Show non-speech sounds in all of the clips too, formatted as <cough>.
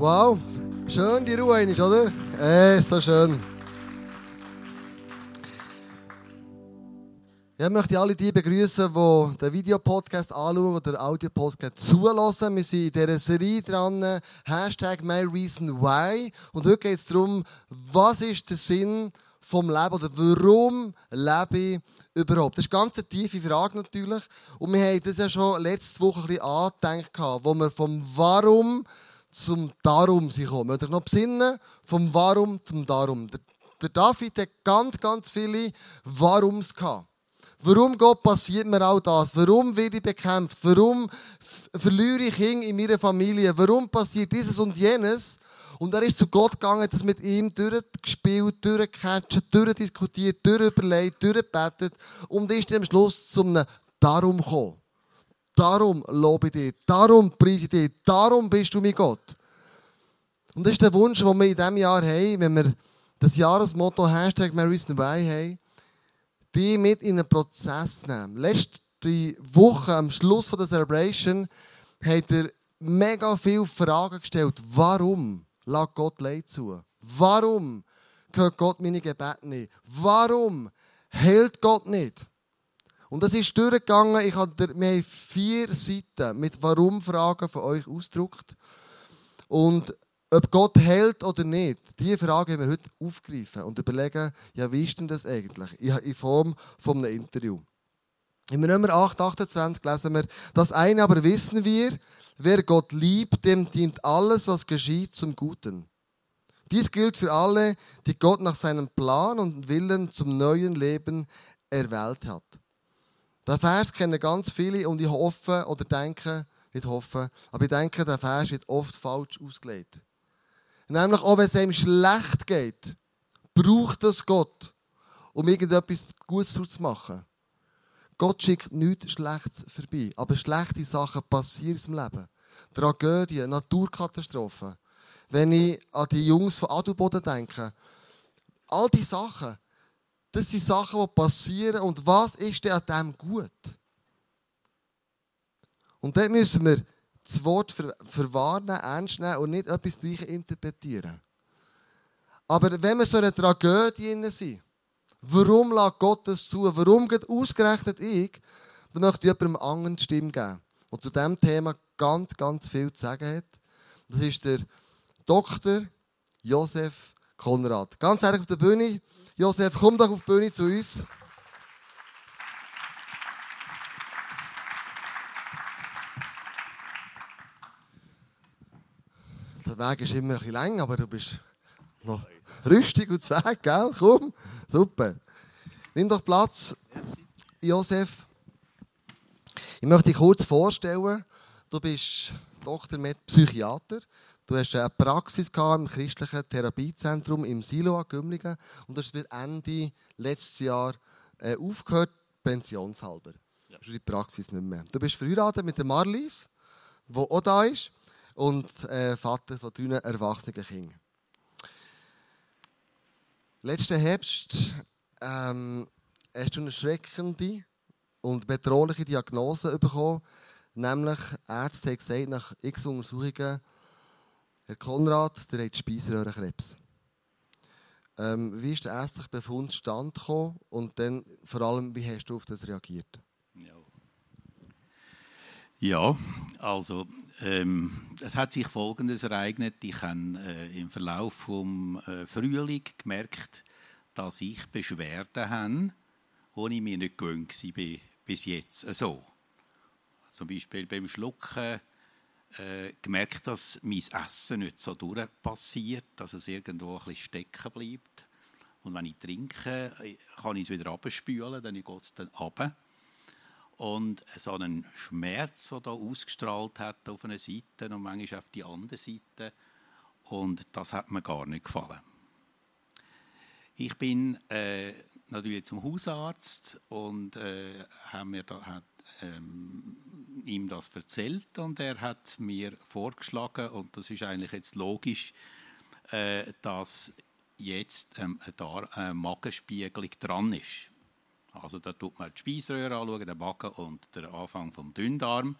Wow, schön die Ruhe ist, oder? Äh, so schön. Ja, ich möchte alle die begrüßen, die den Videopodcast anschauen oder den Audiopodcast zulassen. Wir sind in dieser Serie dran, Hashtag MyReasonWhy. Und heute geht es darum, was ist der Sinn vom Leben oder warum lebe ich überhaupt? Das ist eine ganz tiefe Frage natürlich. Und wir haben das ja schon letzte Woche ein bisschen angedenkt, wo wir vom Warum zum Darum gekommen. Möchte ich noch besinnen? Vom Warum zum Darum. Der, der David hat ganz, ganz viele Warums gehabt. Warum Gott passiert mir all das? Warum werde ich bekämpft? Warum verliere ich Kinder in meiner Familie? Warum passiert dieses und jenes? Und er ist zu Gott gegangen, das mit ihm durchgespielt, durchgecatcht, durchdiskutiert, durchüberlegt, durchgebetet und ist am Schluss zum Darum gekommen. Darum lobe ich dich, darum preise ich dich, darum bist du mein Gott. Und das ist der Wunsch, den wir in diesem Jahr haben, wenn wir das Jahresmotto Hashtag Marison Way haben, die mit in einen Prozess nehmen. Letzte Woche, am Schluss der Celebration, hat er mega viele Fragen gestellt. Warum lässt Gott Leid zu? Warum hört Gott meine Gebete nicht? Warum hält Gott nicht? Und das ist durchgegangen. Ich habe, wir haben vier Seiten mit Warum-Fragen von euch ausgedruckt. Und ob Gott hält oder nicht, diese Frage haben wir heute aufgegriffen und überlegen, ja, wie ist denn das eigentlich? In Form von einem Interview. In Nummer 8, 28 lesen wir, das eine aber wissen wir, wer Gott liebt, dem dient alles, was geschieht, zum Guten. Dies gilt für alle, die Gott nach seinem Plan und Willen zum neuen Leben erwählt hat. Der Vers kennen ganz viele und ich hoffe oder denke, nicht hoffe, aber ich denke, der Vers wird oft falsch ausgelegt. Nämlich auch wenn es einem schlecht geht, braucht es Gott, um irgendetwas Gutes zu machen. Gott schickt nichts Schlechtes vorbei, aber schlechte Sachen passieren im Leben. Tragödien, Naturkatastrophen. Wenn ich an die Jungs von Adelboden denke, all diese Sachen, das sind Sachen, die passieren. Und was ist denn an dem gut? Und dort müssen wir das Wort verwarnen, ernst nehmen und nicht etwas gleich interpretieren. Aber wenn wir so eine Tragödie sind, warum lässt Gott das zu? Warum geht ausgerechnet ich? Dann möchte ich jemandem anderen Stimme geben, der zu diesem Thema ganz, ganz viel zu sagen hat. Das ist der Dr. Josef Konrad. Ganz ehrlich auf der Bühne. Josef, komm doch auf die Bühne zu uns. Der Weg ist immer ein bisschen lang, aber du bist noch rüstig und zweig, gell? Komm, super. Nimm doch Platz, Josef. Ich möchte dich kurz vorstellen. Du bist Doktor mit Psychiater. Du hast eine Praxis im christlichen Therapiezentrum im Silo Gümligen und hast bis Ende letztes Jahr äh, aufgehört, pensionshalber. Ja. Du die Praxis nicht mehr. Du bist verheiratet mit der Marlies, die auch da ist, und äh, Vater von drei erwachsenen Kindern. Letzten Herbst ähm, hast du eine schreckende und bedrohliche Diagnose bekommen, nämlich Ärzte haben gesagt, nach x Untersuchungen Herr Konrad, der hat Speiseröhrenkrebs. Ähm, wie ist der ärztliche Befund stand gekommen und dann vor allem, wie hast du auf das reagiert? Ja, ja also ähm, es hat sich Folgendes ereignet. Ich habe äh, im Verlauf des äh, Frühling gemerkt, dass ich Beschwerden habe, die ich mir nicht gewöhnt war bis jetzt. So. Zum Beispiel beim Schlucken äh, gemerkt, dass mein Essen nicht so durchpassiert, dass es irgendwo ein bisschen stecken bleibt. Und wenn ich trinke, kann ich es wieder abspülen, dann geht es dann runter. Und so einen Schmerz, der da ausgestrahlt hat auf einer Seite und manchmal auf die andere Seite. Und das hat mir gar nicht gefallen. Ich bin äh, natürlich zum Hausarzt und äh, habe mir da, hat, ähm, ihm das erzählt und er hat mir vorgeschlagen, und das ist eigentlich jetzt logisch, äh, dass jetzt ähm, eine, eine Magenspiegelung dran ist. Also da tut man die Speiseröhre anschauen, den Magen und den Anfang vom Dünndarm.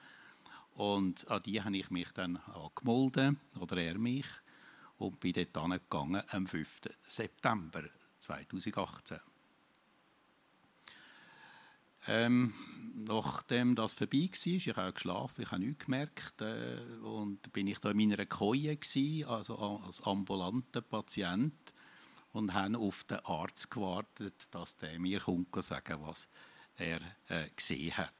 Und an die habe ich mich dann angemeldet, oder er mich, und bin dort gegangen am 5. September 2018. Ähm, nachdem das vorbei war, ich habe geschlafen, ich habe nichts gemerkt, äh, und bin ich da in meiner Koje gewesen, also als ambulanter Patient, und habe auf den Arzt gewartet, dass der mir kommt und sagen, was er äh, gesehen hat.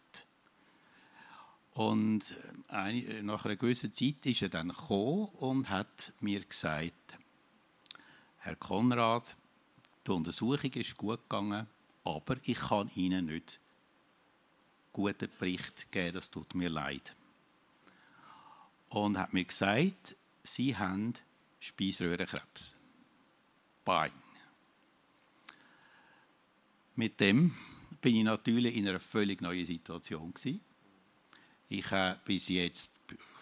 Und äh, eine, nach einer gewissen Zeit ist er dann gekommen und hat mir gesagt, Herr Konrad, die Untersuchung ist gut gegangen, aber ich kann Ihnen nicht guten Bericht geben, das tut mir leid. Und hat mir gesagt, Sie haben Speiseröhrenkrebs. Bang. Mit dem bin ich natürlich in einer völlig neuen Situation gewesen. Ich habe bis jetzt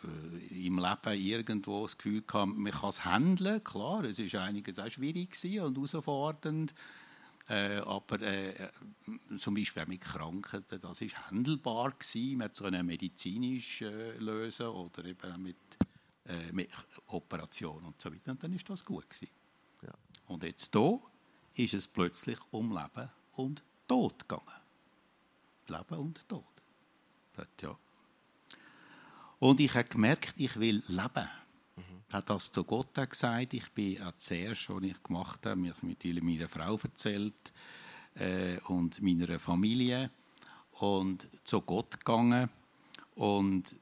äh, im Leben irgendwo das Gefühl gehabt, man kann es handeln. Klar, es ist einiges auch schwierig und herausfordernd. Äh, aber äh, zum Beispiel auch mit Krankheiten, das ist handelbar gewesen. Man so eine medizinisch äh, lösen oder eben auch mit, äh, mit Operationen und so weiter. Und dann ist das gut gewesen. Ja. Und jetzt hier ist es plötzlich um Leben und Tod gegangen. Leben und Tod. Ja. Und ich habe gemerkt, ich will leben. Hat das zu Gott gesagt. Ich bin auch zuerst, was ich gemacht habe, mich mit meiner Frau erzählt äh, und meiner Familie und zu Gott gegangen und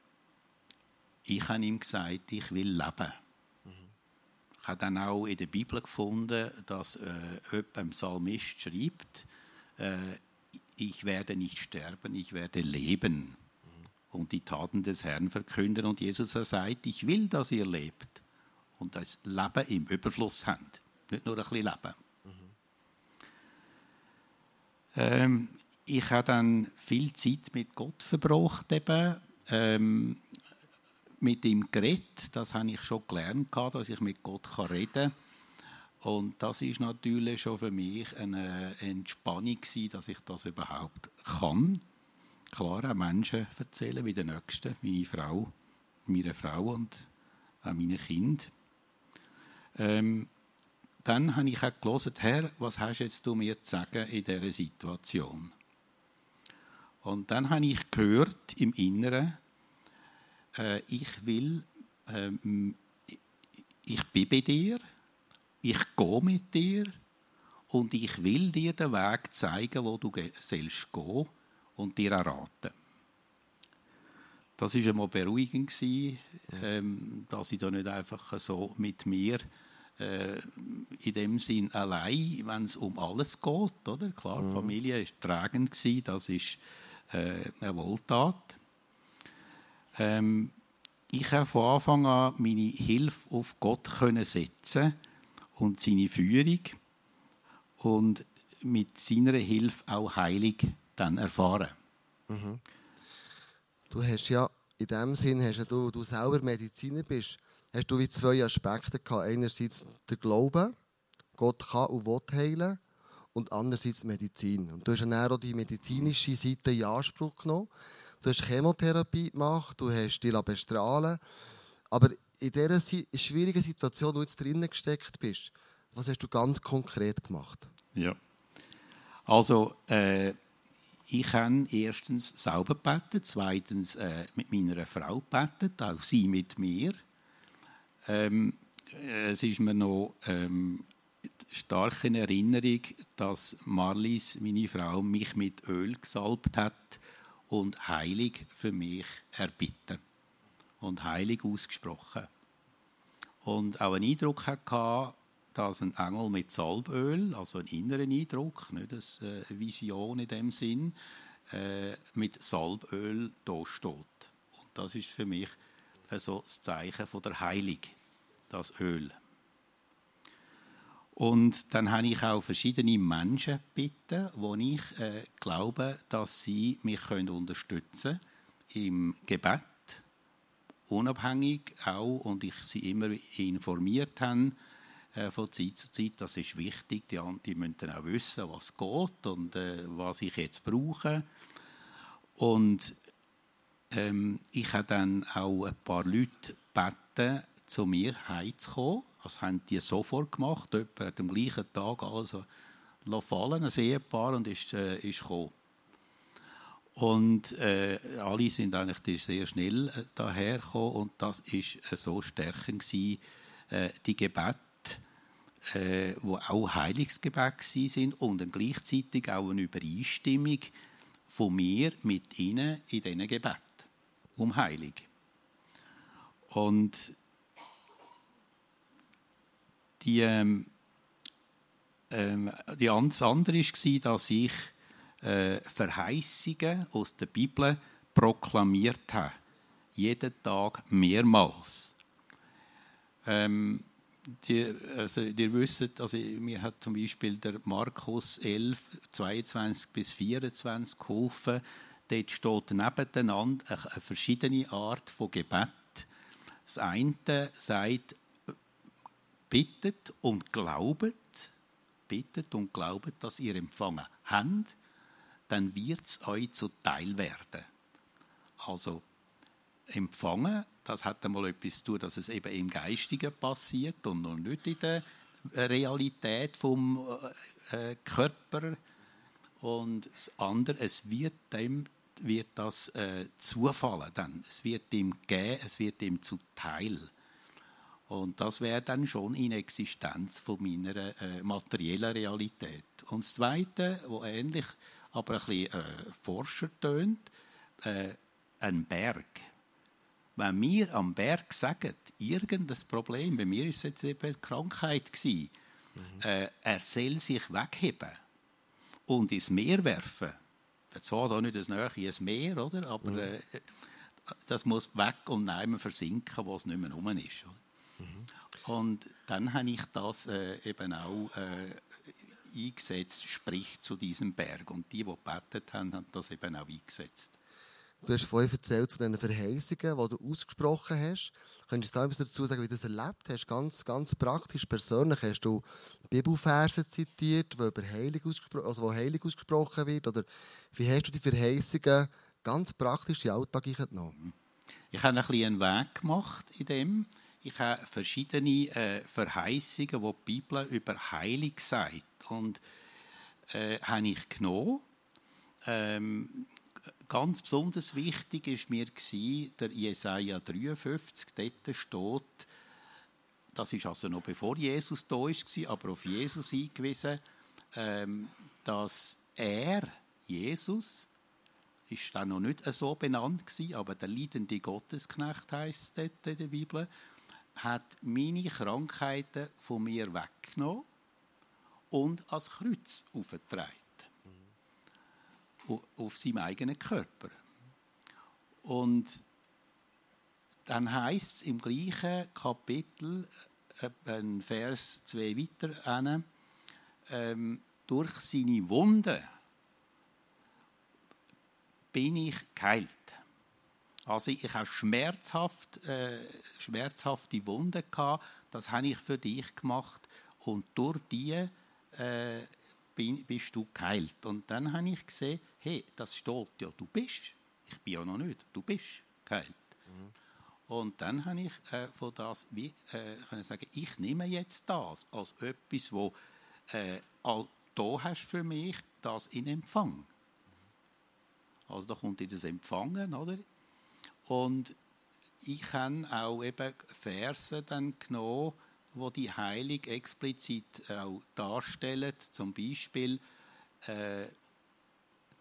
ich habe ihm gesagt, ich will leben. Ich habe dann auch in der Bibel gefunden, dass äh, jemand im Psalmist schreibt, äh, ich werde nicht sterben, ich werde leben und die Taten des Herrn verkünden. Und Jesus sagt, ich will, dass ihr lebt und das Leben im Überfluss habt. Nicht nur ein bisschen Leben. Mhm. Ähm, ich habe dann viel Zeit mit Gott verbracht, eben, ähm, mit ihm geredet. Das habe ich schon gelernt, dass ich mit Gott reden kann. Und das ist natürlich schon für mich eine Entspannung, dass ich das überhaupt kann klar auch Menschen erzählen, wie der Nächsten, meine Frau, meine Frau und auch meine Kinder. Ähm, dann habe ich auch gelesen, Herr, was hast jetzt du mir zu sagen in dieser Situation? Und dann habe ich gehört im Inneren, äh, ich will, ähm, ich bin bei dir, ich gehe mit dir und ich will dir den Weg zeigen, wo du sollst gehen und dir erraten. Das war einmal beruhigend, ähm, dass ich da nicht einfach so mit mir äh, in dem Sinn allein, wenn es um alles geht, oder? Klar, mhm. Familie war tragend, das ist äh, eine Wohltat. Ähm, ich habe von Anfang an meine Hilfe auf Gott können setzen und seine Führung und mit seiner Hilfe auch heilig dann erfahren. Mhm. Du hast ja in dem Sinn, hast ja du, du selber Mediziner bist, hast du wie zwei Aspekte gehabt. Einerseits der Glaube, Gott kann und will heilen, und andererseits Medizin. Und du hast dann auch die medizinische Seite in Anspruch genommen. Du hast Chemotherapie gemacht, du hast dich bestrahlen Aber in dieser schwierigen Situation, wo du jetzt drinnen gesteckt bist, was hast du ganz konkret gemacht? Ja. Also, äh, ich habe erstens selber gebetet, zweitens äh, mit meiner Frau gebetet, auch sie mit mir. Ähm, es ist mir noch ähm, stark in Erinnerung, dass Marlies, meine Frau, mich mit Öl gesalbt hat und heilig für mich erbitten und heilig ausgesprochen. Und auch einen Eindruck hatte, dass ein Engel mit Salböl, also ein inneren Eindruck, nicht eine äh, Vision in dem Sinn, äh, mit Salböl da steht. Und das ist für mich also das Zeichen von der Heilung, das Öl. Und dann habe ich auch verschiedene Menschen gebeten, wo ich äh, glaube, dass sie mich können unterstützen im Gebet, unabhängig auch, und ich sie immer informiert habe, von Zeit zu Zeit. Das ist wichtig. Die, die müssen auch wissen, was geht und äh, was ich jetzt brauche. Und ähm, ich habe dann auch ein paar Leute gebeten, zu mir heimzukommen. Das haben die sofort gemacht. Jemand hat am gleichen Tag alles fallen, ein Ehepaar, und ist, äh, ist gekommen. Und äh, alle sind eigentlich sehr schnell äh, dahergekommen und das ist äh, so stärkend äh, die Gebete, äh, wo auch Heilungsgebet sind und gleichzeitig auch eine Übereinstimmung von mir mit ihnen in diesen Gebet um Heilung. Und die, ähm, ähm, die andere war, dass ich äh, Verheißungen aus der Bibel proklamiert habe. Jeden Tag mehrmals. Ähm, die, also, ihr wisst, also, mir hat zum Beispiel der Markus 11, 22 bis 24 geholfen. Dort steht nebeneinander eine verschiedene Art von Gebet. Das eine sagt, bittet und glaubet, bittet und glaubet, dass ihr empfangen habt, dann wird es euch zuteil werden. Also empfangen, das hat einmal etwas zu tun, dass es eben im Geistigen passiert und noch nicht in der Realität vom äh, Körper. Und das andere, es wird dem wird das äh, zufallen dann. Es wird ihm geben, es wird ihm zuteil. Und das wäre dann schon in Existenz von meiner äh, materiellen Realität. Und das Zweite, wo ähnlich aber ein bisschen äh, forscher tönt, äh, ein Berg. Wenn wir am Berg sagen, irgendein Problem, bei mir ist es jetzt eben die Krankheit gewesen, mhm. äh, er soll sich wegheben und ins Meer werfen. Zwar da nicht das Nähe ins Meer, oder? aber mhm. äh, das muss weg und nehmen versinken, wo es nicht mehr rum ist. Mhm. Und dann habe ich das äh, eben auch äh, eingesetzt, sprich zu diesem Berg. Und die, die gebetet haben, haben das eben auch eingesetzt. Du hast vorhin erzählt zu den Verheißungen, die du ausgesprochen hast. Könntest du da etwas dazu sagen, wie du das erlebt hast? Ganz, ganz praktisch, persönlich. Hast du Bibelverse zitiert, wo, über Heilung ausgespro also wo Heilung ausgesprochen wird? Oder wie hast du die Verheißungen ganz praktisch in den Alltag genommen? Ich habe ein bisschen einen Weg gemacht in dem. Ich habe verschiedene äh, Verheißungen, die die Bibel über Heilung sagt. Und äh, habe ich genommen. Ähm, ganz besonders wichtig ist mir der Jesaja 53. Dort steht, das ist also noch bevor Jesus da war, aber auf Jesus eingewiesen, ähm, dass er, Jesus, ist dann noch nicht so benannt gewesen, aber der leidende Gottesknecht heißt dort in der Bibel, hat meine Krankheiten von mir weggenommen und als Kreuz aufgetragen. Auf seinem eigenen Körper. Und dann heißt es im gleichen Kapitel, äh, ein Vers zwei weiter, ähm, durch seine Wunden bin ich geheilt. Also ich habe schmerzhaft, äh, schmerzhafte Wunden gehabt. Das habe ich für dich gemacht und durch die äh, bist du geheilt. Und dann habe ich gesehen, hey, das steht ja, du bist. Ich bin ja noch nicht, du bist geheilt. Mhm. Und dann habe ich äh, von das wie äh, können sagen, ich nehme jetzt das als etwas, wo äh, all da hast für mich, das in Empfang. Also da kommt in das Empfangen, oder? Und ich habe auch eben Verse dann genommen, wo die Heilung explizit auch darstellen. Zum Beispiel, äh,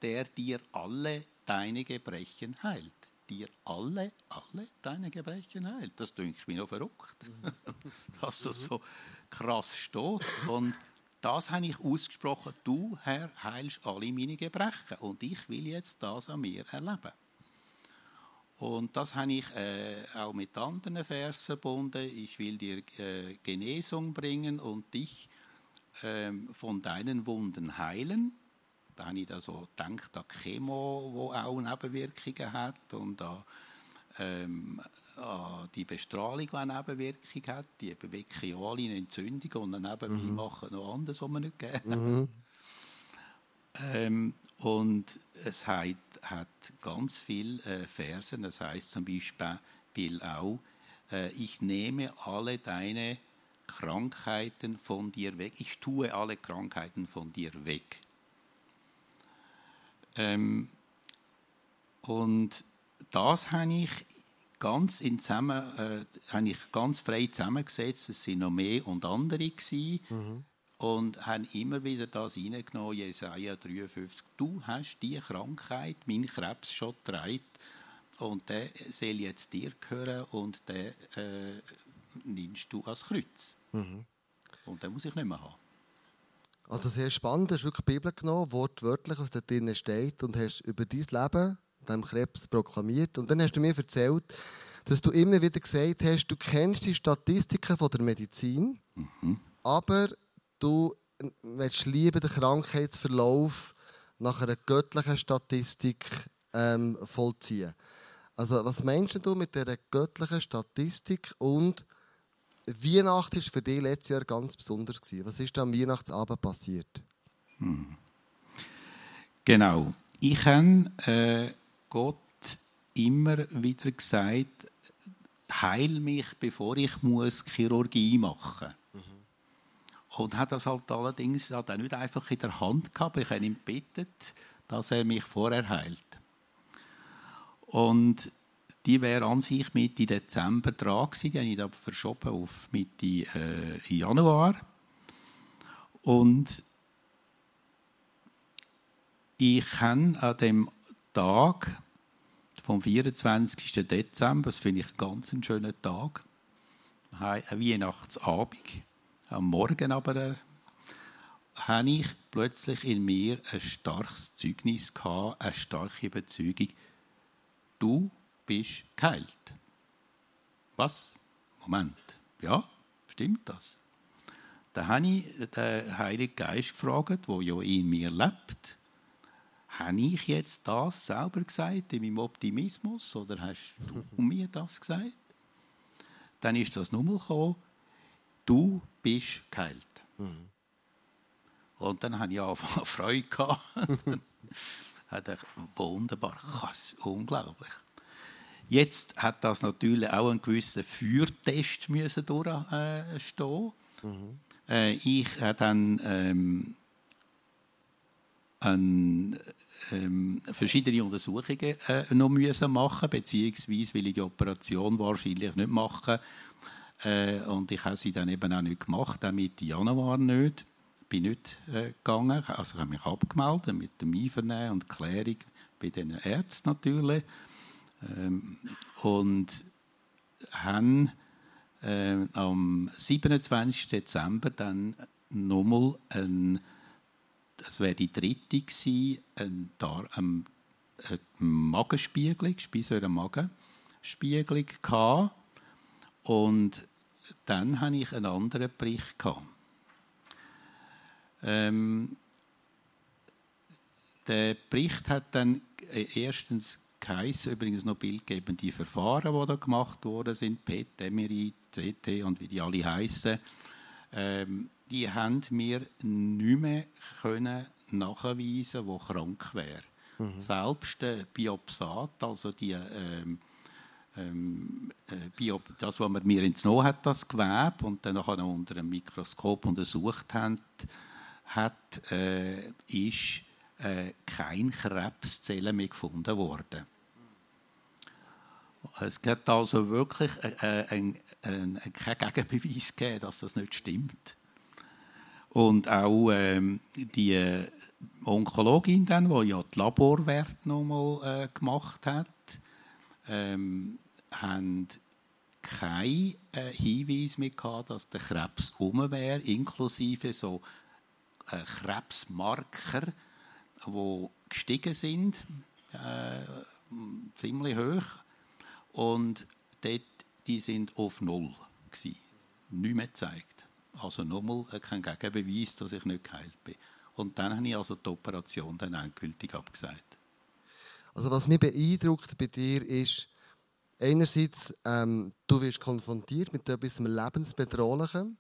der dir alle deine Gebrechen heilt. Dir alle, alle deine Gebrechen heilt. Das denke mir noch verrückt, <laughs> dass das so krass steht. Und das habe ich ausgesprochen. Du, Herr, heilst alle meine Gebrechen. Und ich will jetzt das an mir erleben. Und das habe ich äh, auch mit anderen Versen verbunden. Ich will dir äh, Genesung bringen und dich äh, von deinen Wunden heilen. Da habe ich da so gedacht an Chemo, wo auch Nebenwirkungen hat und an, ähm, an die Bestrahlung, die eine Nebenwirkung hat. Die bewirken ja alle eine Entzündung und dann nebenbei mhm. machen noch anderes, was man nicht gerne mhm. Ähm, und es hat, hat ganz viele äh, Versen. Das heißt zum Beispiel auch, äh, ich nehme alle deine Krankheiten von dir weg. Ich tue alle Krankheiten von dir weg. Ähm, und das habe ich ganz, in zusammen, äh, habe ich ganz frei zusammengesetzt. Es waren noch mehr und andere. Mhm. Und haben immer wieder das reingenommen, Jesaja 53. Du hast die Krankheit, mein Krebs schon getragen. Und der soll jetzt dir gehören und den äh, nimmst du als Kreuz. Mhm. Und den muss ich nicht mehr haben. Also sehr spannend, du hast wirklich die Bibel genommen, wortwörtlich, was da drin steht, und hast über dein Leben, dem Krebs, proklamiert. Und dann hast du mir erzählt, dass du immer wieder gesagt hast, du kennst die Statistiken von der Medizin, mhm. aber du willst lieber den Krankheitsverlauf nach einer göttlichen Statistik ähm, vollziehen. Also was meinst du mit dieser göttlichen Statistik und Weihnachten war für dich letztes Jahr ganz besonders. Was ist am Weihnachtsabend passiert? Hm. Genau. Ich habe äh, Gott immer wieder gesagt, heil mich, bevor ich muss Chirurgie machen muss. Und hat das halt allerdings auch nicht einfach in der Hand gehabt. Ich habe ihm gebeten, dass er mich vorher heilt. Und die wäre an sich Mitte Dezember dran gewesen. Die habe ich aber verschoben auf Mitte äh, Januar. Und ich habe an dem Tag vom 24. Dezember, das finde ich einen ganz schönen Tag, ein Weihnachtsabend, am Morgen aber äh, habe ich plötzlich in mir ein starkes Zeugnis gehabt, eine starke Überzeugung. Du bist geheilt. Was? Moment. Ja, stimmt das? Da habe ich den Heiligen Geist gefragt, der ja in mir lebt. Habe ich jetzt das selber gesagt, in meinem Optimismus, oder hast du mir das gesagt? Dann ist das nochmal gekommen, du bist geheilt. Mhm. Und dann hatte ich auch <laughs> Freude. Gehabt. <laughs> hat ich, wunderbar, krass, unglaublich. Jetzt hat das natürlich auch einen gewissen Feuertest müssen durchstehen. Mhm. Äh, ich habe dann ähm, ein, ähm, verschiedene Untersuchungen äh, noch müssen machen, beziehungsweise will ich die Operation wahrscheinlich nicht machen. Äh, und ich habe sie dann eben auch nicht gemacht, auch Mitte Januar nicht. Bin nicht äh, gegangen, also ich habe mich abgemeldet mit dem Einvernehmen und Klärung bei den Ärzten natürlich. Ähm, und haben äh, am 27. Dezember dann nochmal ein, das wäre die dritte gewesen, ein, Dar ein, eine Magenspiegelung, Speisäure Magenspiegelung gehabt. Und dann hatte ich einen anderen Bericht. Ähm, der Bericht hat dann äh, erstens geheißen, übrigens noch bildgebende Verfahren, die da gemacht worden sind, PET, MRI, CT und wie die alle heißen, ähm, die haben mir nicht mehr können nachweisen, wo krank wäre. Mhm. Selbst der Biopsat, also die ähm, ähm, äh, das, was man mir entnommen hat, das Gewebe, und dann nachher unter einem Mikroskop untersucht hat, hat äh, ist äh, keine Krebszellen mehr gefunden worden. Es gibt also wirklich äh, äh, ein, ein, ein, keinen Gegenbeweis gegeben, dass das nicht stimmt. Und auch ähm, die Onkologin, dann, die ja die Laborwerte nochmal äh, gemacht hat, ähm, haben keinen äh, Hinweis mehr gehabt, dass der Krebs um wäre, inklusive so äh, Krebsmarker, die gestiegen sind, äh, ziemlich hoch. Und dort, die sind auf Null. Gewesen. Nicht mehr gezeigt. Also nochmal kein Gegenbeweis, dass ich nicht geheilt bin. Und dann habe ich also die Operation dann endgültig abgesagt. Also was mich beeindruckt bei dir ist, einerseits, ähm, du wirst konfrontiert mit etwas Lebensbedrohlichem.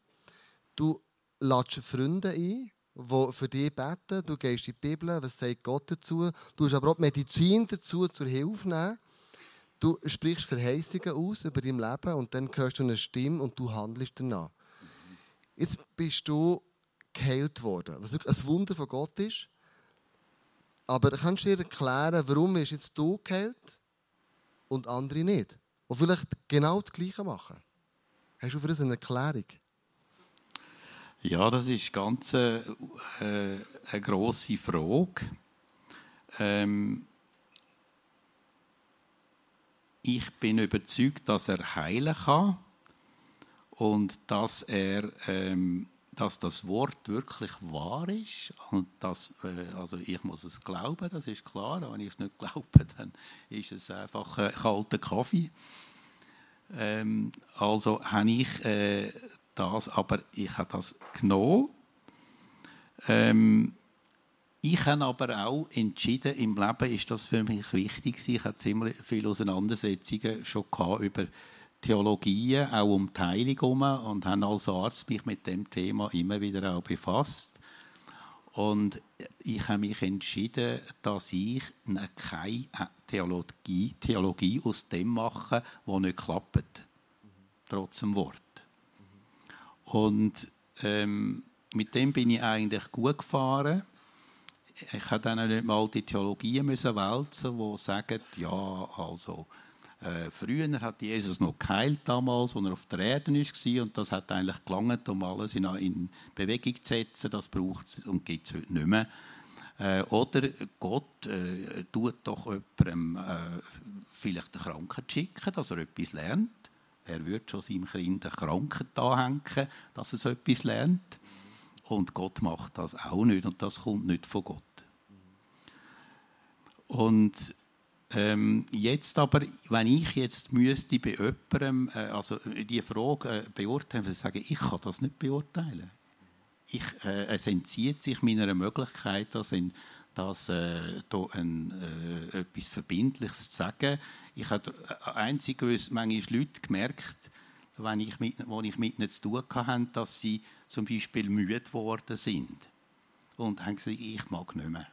Du lädst Freunde ein, die für dich beten. Du gehst in die Bibel, was sagt Gott dazu. Du hast aber auch Medizin dazu zur Hilfe nehmen. Du sprichst Verheißungen aus über dein Leben und dann hörst du eine Stimme und du handelst danach. Jetzt bist du geheilt worden, was wirklich ein Wunder von Gott ist. Aber kannst du dir erklären, warum bist jetzt du geheilt und andere nicht? Die vielleicht genau das Gleiche machen. Hast du für uns eine Erklärung? Ja, das ist ganz äh, eine grosse Frage. Ähm, ich bin überzeugt, dass er heilen kann und dass er ähm, dass das Wort wirklich wahr ist und dass, äh, also ich muss es glauben, das ist klar. Wenn ich es nicht glaube, <laughs> dann ist es einfach äh, kalter Kaffee. Ähm, also habe ich äh, das, aber ich habe das genommen. Ähm, ich habe aber auch entschieden, im Leben ist das für mich wichtig. Ich hatte ziemlich viele Auseinandersetzungen schon über Theologien, auch um die Heilung herum und habe als Arzt mich mit dem Thema immer wieder auch befasst. Und ich habe mich entschieden, dass ich keine Theologie, Theologie aus dem mache, was nicht klappt. Trotz dem Wort. Und ähm, mit dem bin ich eigentlich gut gefahren. Ich musste dann nicht mal die Theologie müssen wälzen, die sagen, ja, also äh, früher hat Jesus noch geheilt damals, als er auf der Erde war und das hat eigentlich gelangt, um alles in, in Bewegung zu setzen. Das braucht es und gibt es heute nicht mehr. Äh, oder Gott äh, tut doch jemandem äh, vielleicht eine Krankheit schicken, dass er etwas lernt. Er würde schon seinem Kind eine Krankheit anhängen, dass es etwas lernt. Und Gott macht das auch nicht und das kommt nicht von Gott. Und ähm, jetzt aber, wenn ich jetzt müsste bei jemandem, äh, also die Frage äh, beurteilen, würde ich sagen, ich kann das nicht beurteilen. Ich, äh, es entzieht sich meiner Möglichkeit, das, in, das äh, da ein, äh, etwas Verbindliches zu sagen. Ich habe äh, einzig manchmal Leute gemerkt, wenn ich mit, wo ich mit ihnen zu tun hatte, dass sie zum Beispiel müde geworden sind und haben gesagt, ich mag nicht mehr.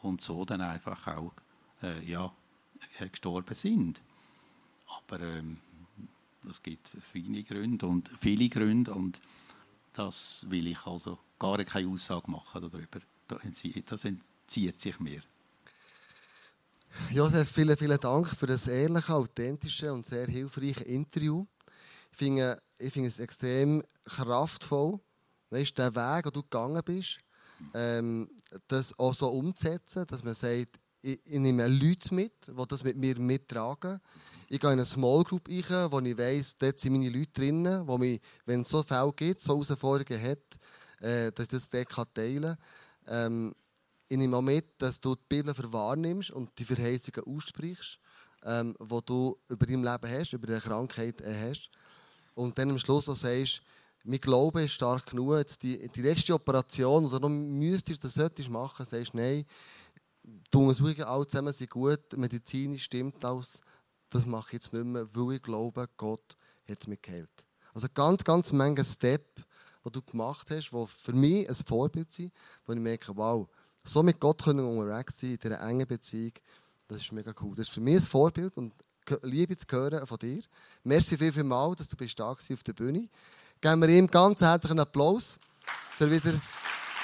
Und so dann einfach auch äh, ja, äh, gestorben sind. Aber ähm, es gibt viele Gründe und viele Gründe und das will ich also gar keine Aussage machen darüber. Das entzieht sich mir. Josef, vielen, vielen Dank für das ehrliche, authentische und sehr hilfreiche Interview. Ich finde, ich finde es extrem kraftvoll, weißt, der Weg, den du gegangen bist, ähm, das auch so umzusetzen, dass man sagt, ich, ich nehme Leute mit, die das mit mir mittragen. Ich gehe in eine Small Group rein, wo ich weiss, dort sind meine Leute drin, wo mich, wenn es so Fälle gibt, so Herausforderungen hat, äh, dass ich das dort teilen kann. Ähm, ich nehme auch mit, dass du die Bibel verwahrnimmst und die Verheißungen aussprichst, ähm, die du über dein Leben hast, über deine Krankheit äh, hast. Und dann am Schluss auch sagst, mein Glaube ist stark genug, die, die letzte Operation, oder du müsstest das solltest machen, sagst nein, die Untersuchungen alle zusammen sind gut, medizinisch stimmt alles, das mache ich jetzt nicht mehr, weil ich glaube, Gott hat mich geheilt. Also ganz, ganz Menge Step, die du gemacht hast, die für mich ein Vorbild sind, wo ich merke, wow, so mit Gott können wir unterwegs sein, in dieser engen Beziehung, das ist mega cool. Das ist für mich ein Vorbild und Liebe zu hören von dir. Merci viel, viel mal, dass du bist da auf der Bühne. Geben wir ihm ganz herzlichen Applaus, für wieder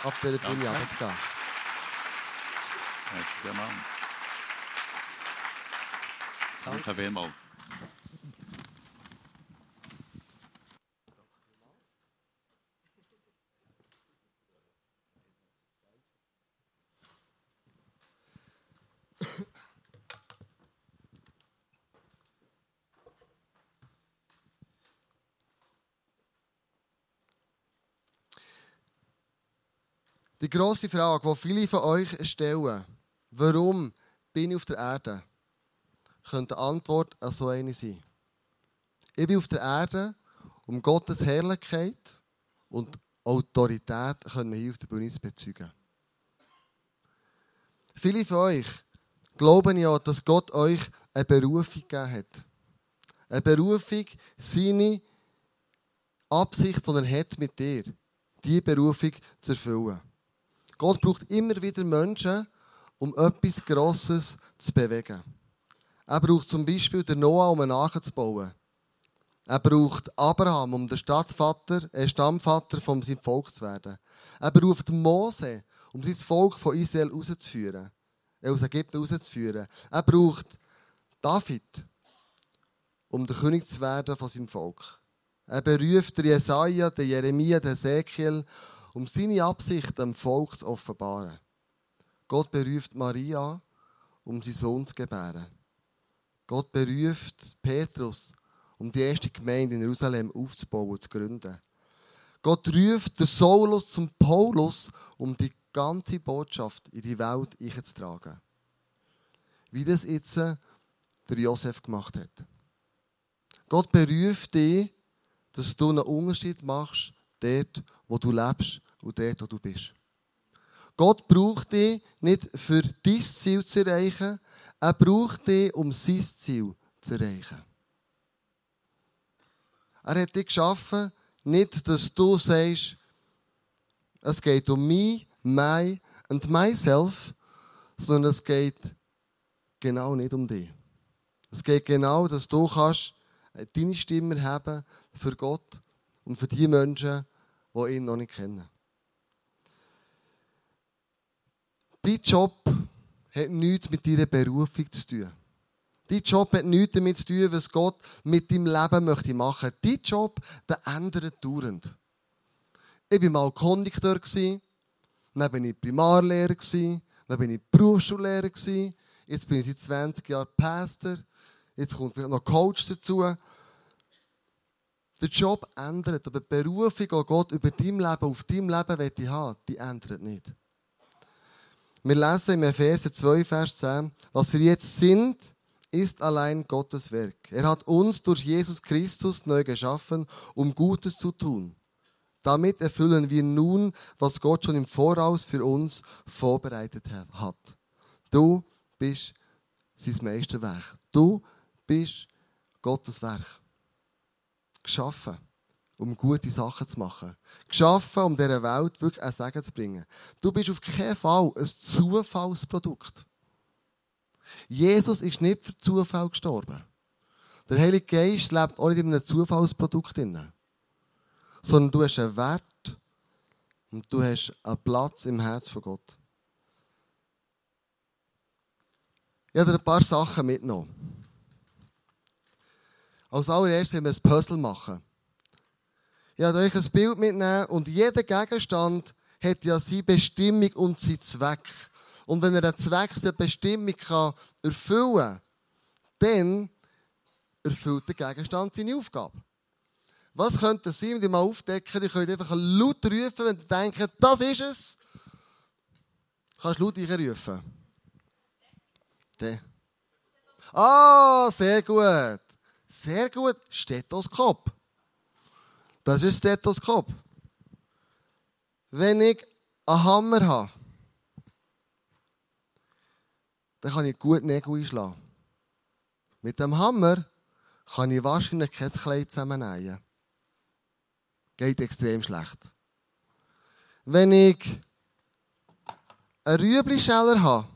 auf der Bühne runterzugehen. Merci vielmals. Danke vielmals. Die grosse Frage, die viele von euch stellen, Warum bin ich auf der Erde? Könnte die Antwort an so eine sein. Ich bin auf der Erde, um Gottes Herrlichkeit und Autorität hier auf der Bühne zu bezeugen. Viele von euch glauben ja, dass Gott euch eine Berufung gegeben hat. Eine Berufung, seine Absicht, die er hat mit dir, diese Berufung zu erfüllen. Gott braucht immer wieder Menschen, um etwas Grosses zu bewegen. Er braucht zum Beispiel den Noah, um einen nachzubauen. Er braucht Abraham, um der Stadtvater, äh Stammvater von seinem Volk zu werden. Er braucht Mose, um sein Volk von Israel rauszuführen, äh, aus Ägypten rauszuführen. Er braucht David, um der König zu werden von seinem Volk. Er beruft den Jesaja, den Jeremia, den Ezekiel, um seine Absicht dem Volk zu offenbaren. Gott beruft Maria, um seinen Sohn zu gebären. Gott beruft Petrus, um die erste Gemeinde in Jerusalem aufzubauen zu gründen. Gott ruft den Saulus zum Paulus, um die ganze Botschaft in die Welt einzutragen. Wie das jetzt der Josef gemacht hat. Gott beruft dich, dass du einen Unterschied machst, dort, wo du lebst und dort, wo du bist. Gott braucht dich nicht für dein Ziel zu erreichen, er braucht dich, um sein Ziel zu erreichen. Er hat dich geschaffen, nicht, dass du sagst, es geht um mich, my und myself, sondern es geht genau nicht um dich. Es geht genau, dass du kannst deine Stimme haben für Gott und für die Menschen, die ihn noch nicht kennen. Dein Job hat nichts mit deiner Berufung zu tun. Dein Job hat nichts damit zu tun, was Gott mit deinem Leben möchte machen. Dein Job, der ändert dauernd. Ich war mal Kondukteur, dann bin ich Primarlehrer, dann bin ich Berufsschullehrer, jetzt bin ich seit 20 Jahren Pastor, jetzt kommt vielleicht noch Coach dazu. Der Job ändert, aber die Berufung, die Gott über dein Leben, auf deinem Leben haben, die ändert nicht. Wir lesen im Epheser 2, Vers 10, was wir jetzt sind, ist allein Gottes Werk. Er hat uns durch Jesus Christus neu geschaffen, um Gutes zu tun. Damit erfüllen wir nun, was Gott schon im Voraus für uns vorbereitet hat. Du bist sein Meisterwerk. Du bist Gottes Werk. Geschaffen, um gute Sachen zu machen. Geschaffen, um dieser Welt wirklich ein Segen zu bringen. Du bist auf keinen Fall ein Zufallsprodukt. Jesus ist nicht für Zufall gestorben. Der Heilige Geist lebt auch nicht in einem Zufallsprodukt drin. Sondern du hast einen Wert und du hast einen Platz im Herz von Gott. Ich habe dir ein paar Sachen mitgenommen. Als allererstes werden wir ein Puzzle machen. Ich werde euch ein Bild mitnehmen und jeder Gegenstand hat ja seine Bestimmung und seinen Zweck. Und wenn er einen Zweck, eine Bestimmung kann erfüllen kann, dann erfüllt der Gegenstand seine Aufgabe. Was könnte das sein, wenn ihr mal aufdecken, ihr könnt einfach laut rufen, wenn ihr denkt, das ist es. Du kannst laut rufen. Der. Ah, sehr gut. Sehr gut. Stethoskop. Das ist Stethoskop. Wenn ich einen Hammer habe, dann kann ich gut Nägel einschlagen. Mit dem Hammer kann ich wahrscheinlich kein Kleid zusammennähen. Geht extrem schlecht. Wenn ich einen Rüebli-Scheller habe,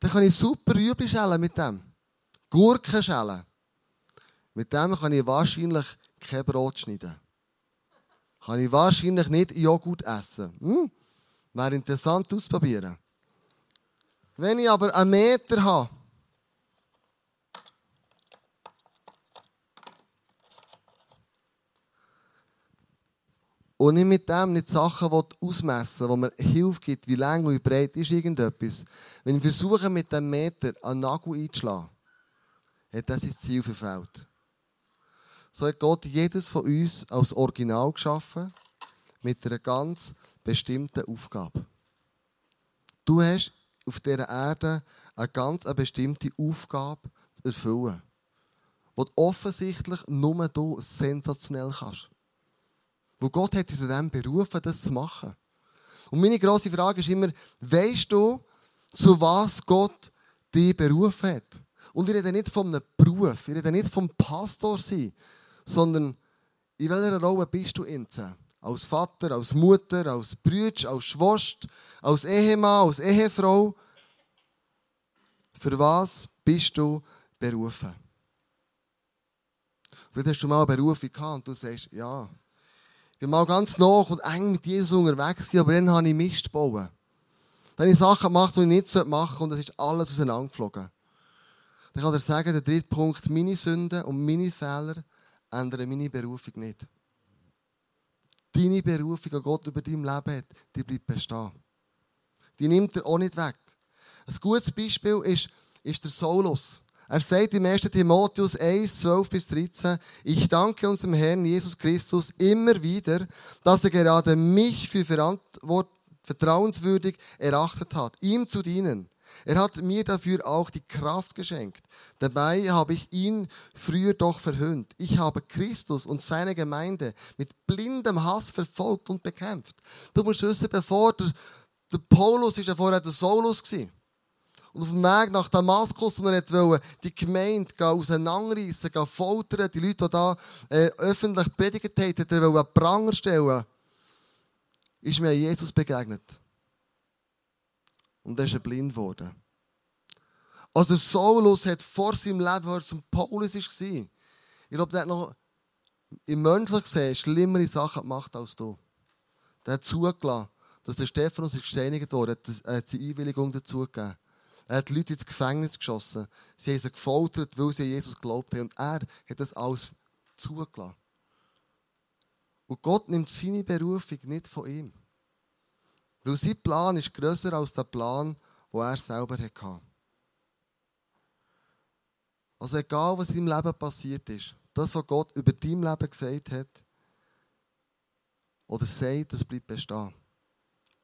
dann kann ich super schälen mit dem. Gurken schälen. Mit dem kann ich wahrscheinlich kein Brot schneiden. Kann ich wahrscheinlich nicht Joghurt essen. Hm? Wäre interessant ausprobieren. Wenn ich aber einen Meter habe, und ich mit dem nicht Sachen ausmessen wo mir Hilfe gibt, wie lang und wie breit ist irgendetwas, wenn ich versuche, mit dem Meter einen Nagel einzuschlagen, hat das sein Ziel verfehlt. So hat Gott jedes von uns als Original geschaffen, mit einer ganz bestimmten Aufgabe. Du hast auf dieser Erde eine ganz eine bestimmte Aufgabe zu erfüllen, die du offensichtlich nur du sensationell kannst. Wo Gott hat dich zu dem berufen, das zu machen. Und meine grosse Frage ist immer, weißt du, zu was Gott dich berufen hat? Und ich rede nicht von einem Beruf, ich rede nicht vom Pastor sein, sondern in welcher Rolle bist du jetzt? als Vater, als Mutter, als Brüder, als Schwester, als Ehemann, als Ehefrau. Für was bist du berufen? Vielleicht hast du mal eine Berufung gehabt und du sagst, ja, ich bin mal ganz nach und eng mit Jesus unterwegs aber dann habe ich Mist gebaut. Dann habe ich Sachen gemacht, die ich nicht machen sollte und es ist alles auseinandergeflogen. Dann kann ich dir sagen, der dritte Punkt, meine Sünden und meine Fehler ändern meine Berufung nicht. Deine Berufung, die Gott über dein Leben hat, die bleibt bestehen. Die nimmt er auch nicht weg. Ein gutes Beispiel ist, ist der Saulus. Er sagt im 1. Timotheus 1, 12 bis 13, ich danke unserem Herrn Jesus Christus immer wieder, dass er gerade mich für vertrauenswürdig erachtet hat, ihm zu dienen. Er hat mir dafür auch die Kraft geschenkt. Dabei habe ich ihn früher doch verhöhnt. Ich habe Christus und seine Gemeinde mit blindem Hass verfolgt und bekämpft. Du musst wissen, bevor der, der Paulus ist ja vorher der Saulus gewesen. Und auf dem Weg nach Damaskus, wo er wollte, die Gemeinde auseinanderreißen, foltern, die Leute, die da äh, öffentlich predigt haben, er einen Pranger stellen, ist mir Jesus begegnet. Und er ist blind geworden. Also Saulus hat vor seinem Leben, als er Paulus war, ich glaube, der hat noch im Menschlichen gesehen schlimmere Sachen gemacht als du. Der hat zugelassen, dass der Stephanus gesteinigt wurde, er hat seine Einwilligung dazu gegeben. Er hat Leute ins Gefängnis geschossen. Sie haben sie gefoltert, weil sie an Jesus geglaubt haben. Und er hat das alles zugelassen. Und Gott nimmt seine Berufung nicht von ihm. Weil sein Plan ist grösser als der Plan, den er selber hatte. Also egal, was in deinem Leben passiert ist, das, was Gott über dein Leben gesagt hat, oder sagt, das bleibt bestehen.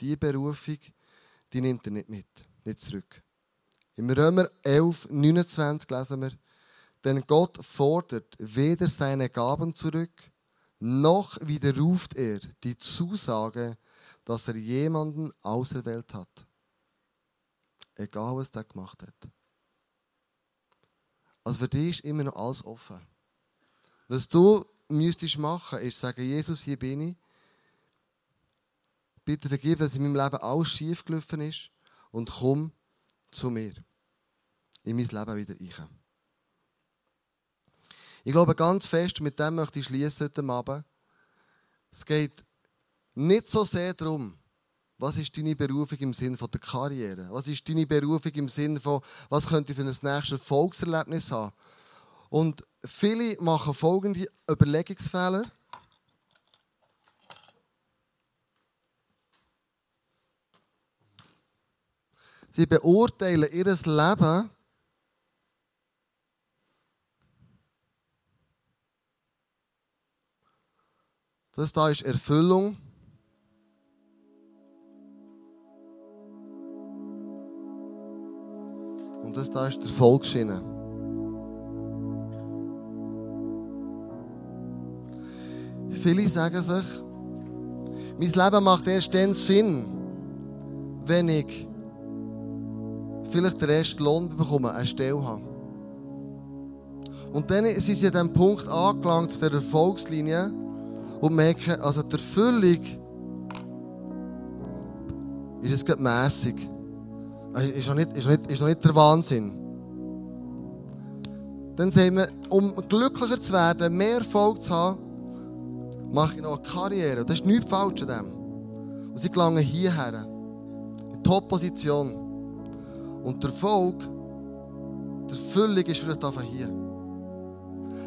Die Berufung, die nimmt er nicht mit, nicht zurück. Im Römer 11, 29 lesen wir, denn Gott fordert weder seine Gaben zurück, noch widerruft er die Zusage, dass er jemanden auserwählt hat. Egal, was er gemacht hat. Also für dich ist immer noch alles offen. Was du müsstest machen, ist sagen, Jesus, hier bin ich. Bitte vergib, dass in meinem Leben alles schief gelaufen ist und komm zu mir. In mein Leben wieder rein. Ich glaube ganz fest, mit dem möchte ich schließen heute Abend. Es geht nicht so sehr darum, was ist deine Berufung im Sinne der Karriere? Was ist deine Berufung im Sinne von, was könnte ich für ein nächstes Volkserlebnis haben? Und viele machen folgende Überlegungsfehler. Sie beurteilen ihr Leben Das da ist Erfüllung. Und das da ist der Volksschiene. Viele sagen sich, mein Leben macht erst dann Sinn, wenn ich vielleicht den Rest Lohn bekomme, eine Stelle habe. Und dann sind sie an dem Punkt angelangt, der Erfolgslinie, und merken, also die Erfüllung ist es gerade mässig. Also, ist noch, nicht, ist, noch nicht, ist noch nicht der Wahnsinn. Dann sagen wir, um glücklicher zu werden, mehr Erfolg zu haben, mache ich noch eine Karriere. Das ist nichts falsch an dem. Und sie gelangen hierher. In Top-Position. Und der Erfolg, die Erfüllung ist vielleicht einfach hier.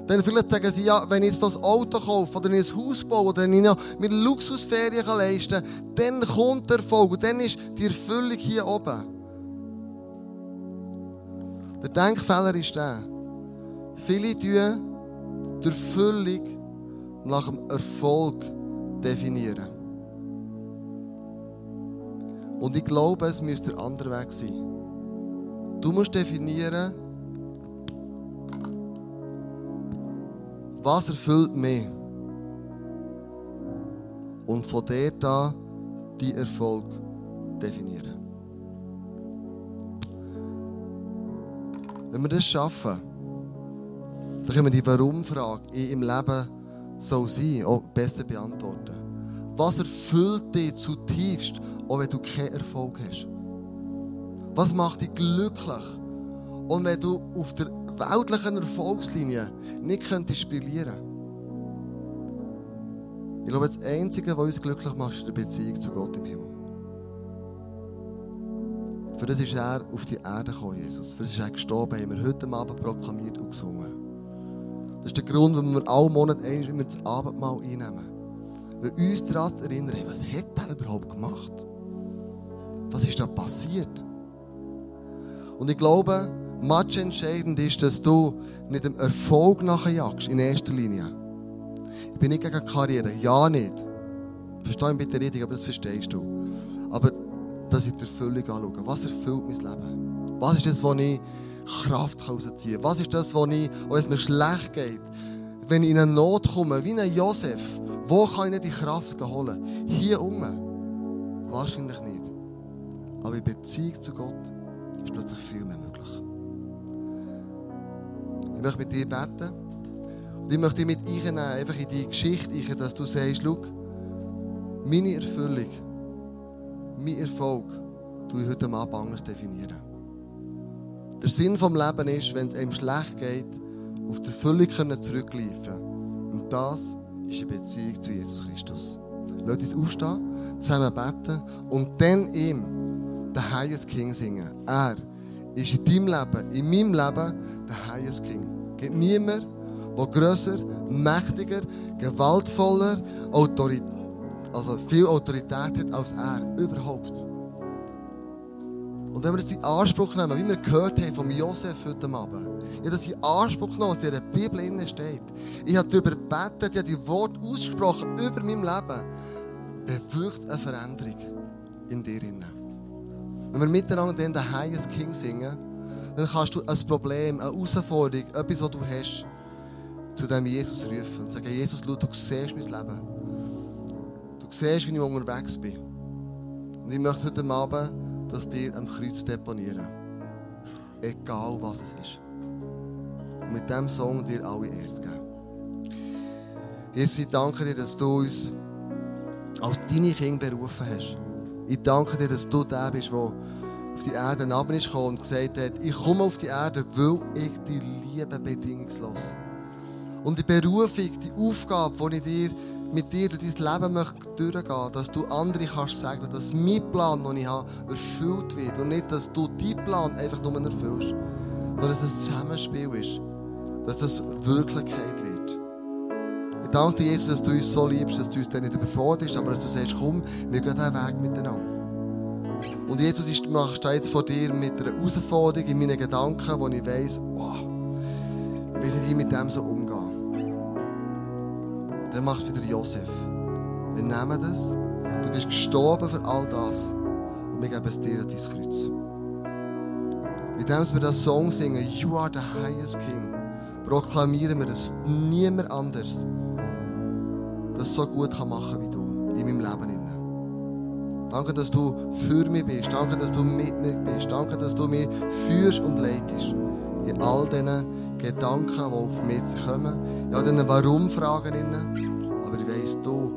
Dann vielleicht sagen sie, ja, wenn ich jetzt das Auto kaufe oder ich ein Haus baue oder ich noch mir Luxusferien leisten kann, dann kommt der Erfolg und dann ist die Erfüllung hier oben. Der Denkfehler ist der, viele tun die Erfüllung nach dem Erfolg definieren. Und ich glaube, es müsste der andere Weg sein. Du musst definieren, was erfüllt mich? Und von dort an die Erfolg definieren. Wenn wir das schaffen, dann können wir die Warum-Frage im Leben so sein auch besser beantworten. Was erfüllt dich zutiefst, auch wenn du keinen Erfolg hast? Was macht dich glücklich? Und wenn du auf der weltlichen Erfolgslinie nicht könntest brillieren Ich glaube, das Einzige, was uns glücklich macht, ist die Beziehung zu Gott im Himmel. Für das ist er auf die Erde gekommen, Jesus. Für das ist er gestorben, haben wir heute Abend proklamiert und gesungen. Das ist der Grund, warum wir alle Monate immer das Abendmahl einnehmen. Weil uns daran erinnern, was hat er überhaupt gemacht? Was ist da passiert? Und ich glaube, much entscheidend ist, dass du nicht dem Erfolg nachjagst, in erster Linie. Ich bin nicht gegen Karriere, ja nicht. Verstehe mich bitte richtig, aber das verstehst du. Aber dass ich die Erfüllung anschaue. Was erfüllt mein Leben? Was ist das, wo ich Kraft rausziehen kann? Was ist das, wo ich, wo es mir schlecht geht, wenn ich in eine Not komme, wie ein Josef, wo kann ich die Kraft holen? Hier unten? Wahrscheinlich nicht. Aber in Beziehung zu Gott ist plötzlich viel mehr möglich. Ich möchte mit dir beten. Und ich möchte dich mit einnehmen, einfach in die Geschichte, dass du sagst, schau, meine Erfüllung, mein Erfolg, tue heute Abend anders definieren. Der Sinn des Lebens ist, wenn es einem schlecht geht, auf die Erfüllung zurückgreifen Und das ist eine Beziehung zu Jesus Christus. Lass uns aufstehen, zusammen beten und dann ihm den Highest King singen. Er ist in deinem Leben, in meinem Leben, der Highest King. Es gibt niemand, der grösser, mächtiger, gewaltvoller, Autorität, also viel Autorität hat als er. Überhaupt. Und wenn wir das in Anspruch nehmen, wie wir gehört haben vom Josef heute Abend, ich habe das in Anspruch genommen, was in der Bibel steht. Ich habe darüber gebetet, ich habe die Worte ausgesprochen über mein Leben. Bewirkt eine Veränderung in dir. Wenn wir miteinander den Highest King singen, dann kannst du ein Problem, eine Herausforderung, etwas, was du hast, zu dem Jesus rufen und sagen, Jesus, schau, du siehst mein Leben. Siehst, wie ich unterwegs bin. Und ich möchte heute Abend das dir am Kreuz deponieren. Egal was es ist. Und mit diesem Song dir alle Erde geben. Jesus, ich danke dir, dass du uns als deine Kinder berufen hast. Ich danke dir, dass du der bist, der auf die Erde ist und gesagt hat, ich komme auf die Erde, weil ich dich liebe bedingungslos. Und die Berufung, die Aufgabe, die ich dir mit dir durch dein Leben möchte durchgehen dass du andere kannst sagen, dass mein Plan, den ich habe, erfüllt wird. Und nicht, dass du deinen Plan einfach nur erfüllst, sondern dass es ein Zusammenspiel ist. Dass das Wirklichkeit wird. Ich danke dir, Jesus, dass du uns so liebst, dass du uns nicht überforderst, aber dass du sagst, komm, wir gehen diesen Weg miteinander. Und Jesus, ich stehe jetzt vor dir mit einer Herausforderung in meinen Gedanken, wo ich weiss, wow, ich weiß nicht, wie ich mit dem so umgehen. Dann macht wieder Josef. Wir nehmen das. Du bist gestorben für all das. Und wir geben es dir an dein Kreuz. Indem wir das Song singen, You are the highest King, proklamieren wir, dass niemand anders das so gut machen kann wie du in meinem Leben. Danke, dass du für mich bist. Danke, dass du mit mir bist. Danke, dass du mich führst und leitest. In all diesen Gedanken, die auf mich kommen. In all diesen Warum-Fragen. Aber